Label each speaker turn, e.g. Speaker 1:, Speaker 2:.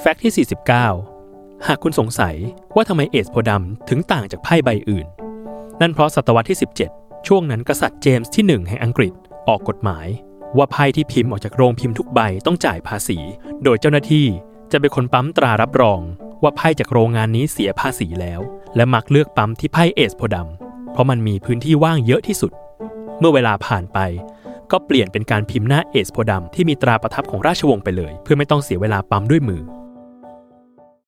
Speaker 1: fact ที่ 49 หากคุณสงสัยว่าทำไม ace โพดำถึงต่างจากไพ่ใบอื่น นั่นเพราะศตวรรษที่ 17 ช่วงนั้นกษัตริย์เจมส์ที่ 1 แห่งอังกฤษออกกฎหมาย ว่าไพ่ที่พิมพ์ออกจากโรงพิมพ์ทุกใบต้องจ่ายภาษี โดยเจ้าหน้าที่จะเป็นคนปั๊มตรารับรอง ว่าไพ่จากโรงงานนี้เสียภาษีแล้ว และมักเลือกปั๊มที่ไพ่ ace โพดำเพราะมันมีพื้นที่ว่างเยอะที่สุด เมื่อเวลาผ่านไปก็เปลี่ยนเป็นการพิมพ์หน้า ace โพดำที่มีตราประทับของราชวงศ์ไปเลย เพื่อไม่ต้องเสียเวลาปั๊มด้วยมือ